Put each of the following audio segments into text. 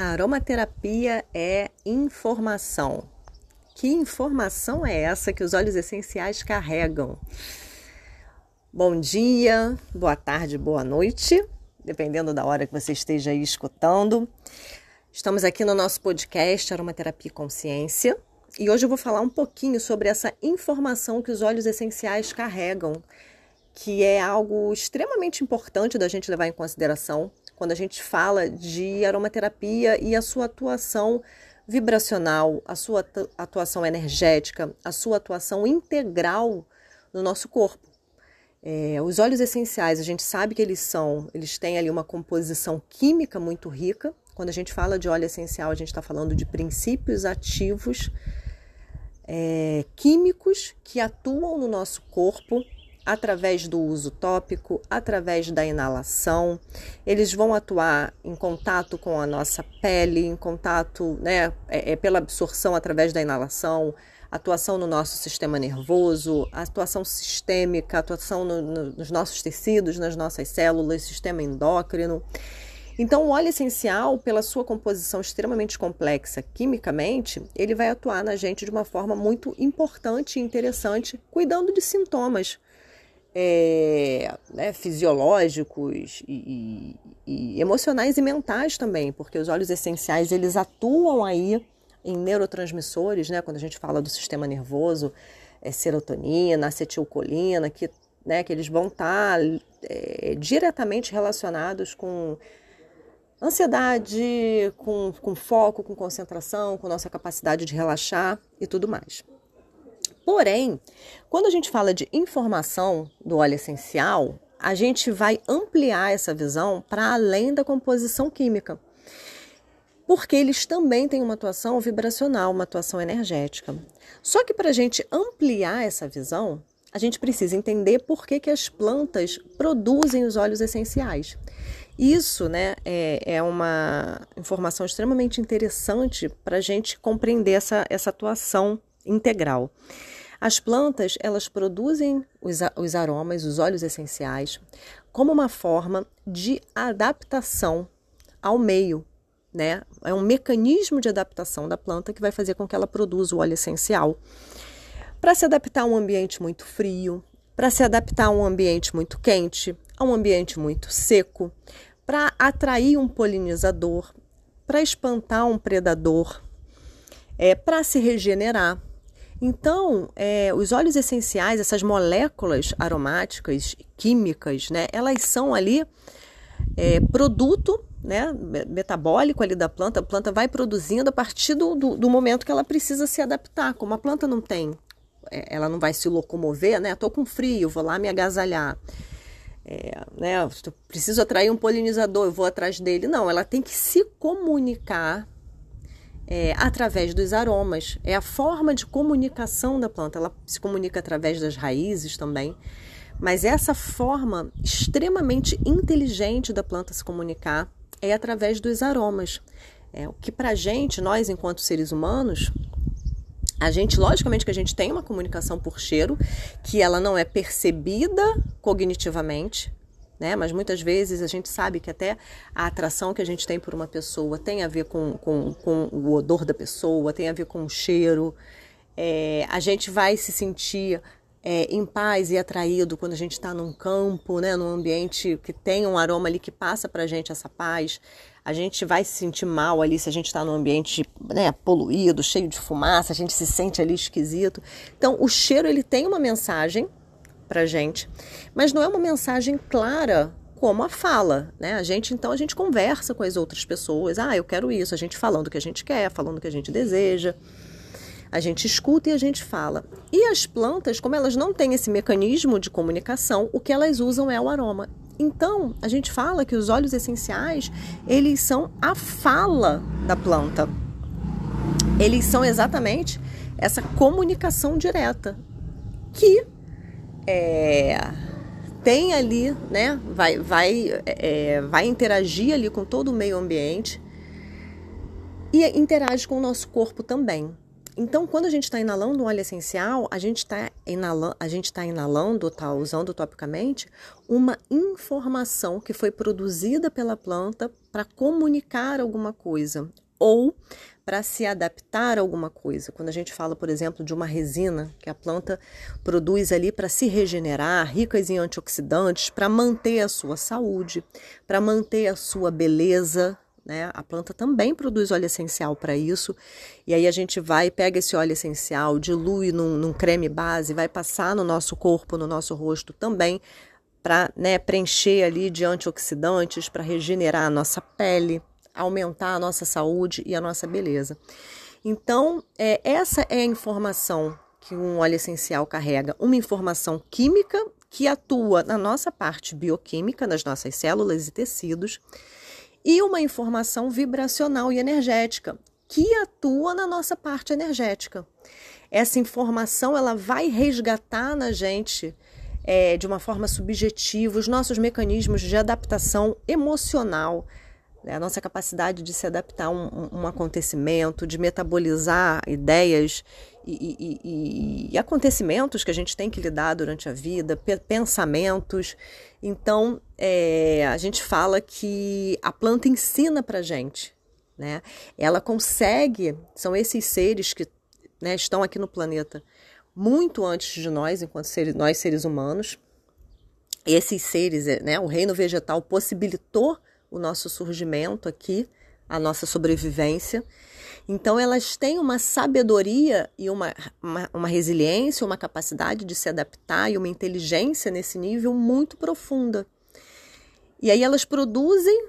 A aromaterapia é informação. Que informação é essa que os óleos essenciais carregam? Bom dia, boa tarde, boa noite, dependendo da hora que você esteja aí escutando. Estamos aqui no nosso podcast Aromaterapia Consciência e hoje eu vou falar um pouquinho sobre essa informação que os óleos essenciais carregam, que é algo extremamente importante da gente levar em consideração quando a gente fala de aromaterapia e a sua atuação vibracional, a sua atuação energética, a sua atuação integral no nosso corpo. É, os óleos essenciais, a gente sabe que eles são, eles têm ali uma composição química muito rica. Quando a gente fala de óleo essencial, a gente está falando de princípios ativos é, químicos que atuam no nosso corpo através do uso tópico, através da inalação. Eles vão atuar em contato com a nossa pele, em contato, né, é, é pela absorção através da inalação, atuação no nosso sistema nervoso, atuação sistêmica, atuação no, no, nos nossos tecidos, nas nossas células, sistema endócrino. Então, o óleo essencial, pela sua composição extremamente complexa quimicamente, ele vai atuar na gente de uma forma muito importante e interessante, cuidando de sintomas é, né, fisiológicos e, e, e, emocionais e mentais também, porque os óleos essenciais eles atuam aí em neurotransmissores, né, quando a gente fala do sistema nervoso, é, serotonina, acetilcolina, que, né, que eles vão estar tá, é, diretamente relacionados com ansiedade, com, com foco, com concentração, com nossa capacidade de relaxar e tudo mais. Porém, quando a gente fala de informação do óleo essencial, a gente vai ampliar essa visão para além da composição química. Porque eles também têm uma atuação vibracional, uma atuação energética. Só que para a gente ampliar essa visão, a gente precisa entender por que, que as plantas produzem os óleos essenciais. Isso né, é, é uma informação extremamente interessante para a gente compreender essa, essa atuação integral. As plantas, elas produzem os, os aromas, os óleos essenciais, como uma forma de adaptação ao meio, né? É um mecanismo de adaptação da planta que vai fazer com que ela produza o óleo essencial. Para se adaptar a um ambiente muito frio, para se adaptar a um ambiente muito quente, a um ambiente muito seco, para atrair um polinizador, para espantar um predador, é, para se regenerar. Então, é, os óleos essenciais, essas moléculas aromáticas, químicas, né, elas são ali é, produto né, metabólico ali da planta. A planta vai produzindo a partir do, do, do, momento que ela precisa se adaptar. Como a planta não tem, é, ela não vai se locomover, né? Estou com frio, vou lá me agasalhar. É, né, preciso atrair um polinizador, eu vou atrás dele. Não, ela tem que se comunicar é, através dos aromas. É a forma de comunicação da planta. Ela se comunica através das raízes também. Mas essa forma extremamente inteligente da planta se comunicar é através dos aromas. É, o que para a gente, nós enquanto seres humanos, a gente, logicamente que a gente tem uma comunicação por cheiro, que ela não é percebida cognitivamente, né? Mas muitas vezes a gente sabe que até a atração que a gente tem por uma pessoa tem a ver com, com, com o odor da pessoa, tem a ver com o cheiro. É, a gente vai se sentir é, em paz e atraído quando a gente está num campo, né, num ambiente que tem um aroma ali que passa para a gente essa paz. A gente vai se sentir mal ali se a gente está num ambiente né, poluído, cheio de fumaça, a gente se sente ali esquisito. Então, o cheiro ele tem uma mensagem para gente, mas não é uma mensagem clara como a fala, né? A gente então a gente conversa com as outras pessoas, ah, eu quero isso, a gente falando o que a gente quer, falando o que a gente deseja. A gente escuta e a gente fala. E as plantas, como elas não têm esse mecanismo de comunicação, o que elas usam é o aroma. Então, a gente fala que os óleos essenciais, eles são a fala da planta. Eles são exatamente essa comunicação direta que é, tem ali, né? Vai, vai, é, vai interagir ali com todo o meio ambiente e interage com o nosso corpo também. Então, quando a gente está inalando um óleo essencial, a gente está inalando, a gente tá inalando, tá usando topicamente, uma informação que foi produzida pela planta para comunicar alguma coisa ou para se adaptar a alguma coisa. Quando a gente fala, por exemplo, de uma resina que a planta produz ali para se regenerar, ricas em antioxidantes, para manter a sua saúde, para manter a sua beleza, né? A planta também produz óleo essencial para isso. E aí a gente vai, pega esse óleo essencial, dilui num, num creme base, vai passar no nosso corpo, no nosso rosto também, para né, preencher ali de antioxidantes, para regenerar a nossa pele, aumentar a nossa saúde e a nossa beleza. Então, é, essa é a informação que um óleo essencial carrega, uma informação química que atua na nossa parte bioquímica, nas nossas células e tecidos, e uma informação vibracional e energética que atua na nossa parte energética. Essa informação ela vai resgatar na gente é, de uma forma subjetiva os nossos mecanismos de adaptação emocional, né? a nossa capacidade de se adaptar a um, um acontecimento, de metabolizar ideias e, e, e, e, acontecimentos que a gente tem que lidar durante a vida, pensamentos. Então, é, a gente fala que a planta ensina para gente, né? Ela consegue, são esses seres que né, estão aqui no planeta muito antes de nós, enquanto seres, nós seres humanos. Esses seres, né, o reino vegetal possibilitou o nosso surgimento aqui, a nossa sobrevivência. Então, elas têm uma sabedoria e uma, uma, uma, resiliência, uma capacidade de se adaptar e uma inteligência nesse nível muito profunda. E aí, elas produzem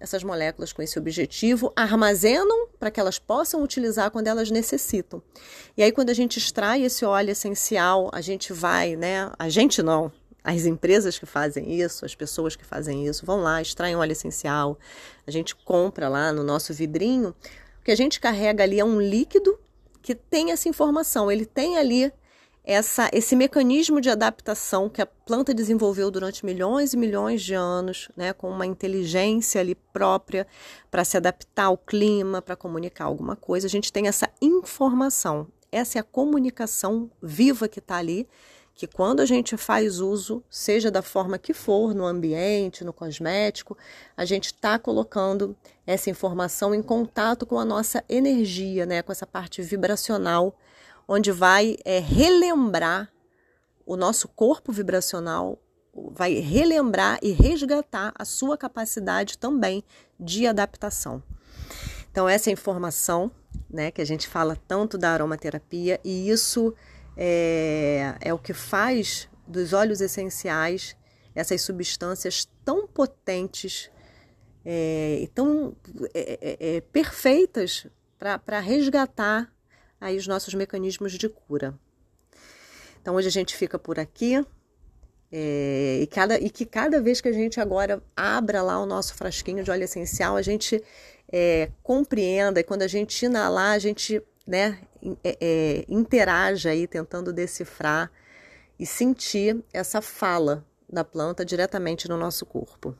essas moléculas com esse objetivo, armazenam para que elas possam utilizar quando elas necessitam. E aí, quando a gente extrai esse óleo essencial, a gente vai, né? A gente não, as empresas que fazem isso, as pessoas que fazem isso, vão lá, extraem óleo essencial, a gente compra lá no nosso vidrinho. O que a gente carrega ali é um líquido que tem essa informação, ele tem ali essa, esse mecanismo de adaptação que a planta desenvolveu durante milhões e milhões de anos, né, com uma inteligência ali própria para se adaptar ao clima, para comunicar alguma coisa. A gente tem essa informação, essa é a comunicação viva que está ali que quando a gente faz uso, seja da forma que for, no ambiente, no cosmético, a gente está colocando essa informação em contato com a nossa energia, né, com essa parte vibracional, onde vai é, relembrar o nosso corpo vibracional, vai relembrar e resgatar a sua capacidade também de adaptação. Então, essa informação né, que a gente fala tanto da aromaterapia, e isso é, é o que faz dos óleos essenciais essas substâncias tão potentes é, e tão é, é, é perfeitas para resgatar aí os nossos mecanismos de cura. Então hoje a gente fica por aqui. É, e, cada, e que cada vez que a gente agora abra lá o nosso frasquinho de óleo essencial, a gente é, compreenda, e quando a gente inalar, a gente né, é, é, interaja aí tentando decifrar e sentir essa fala da planta diretamente no nosso corpo.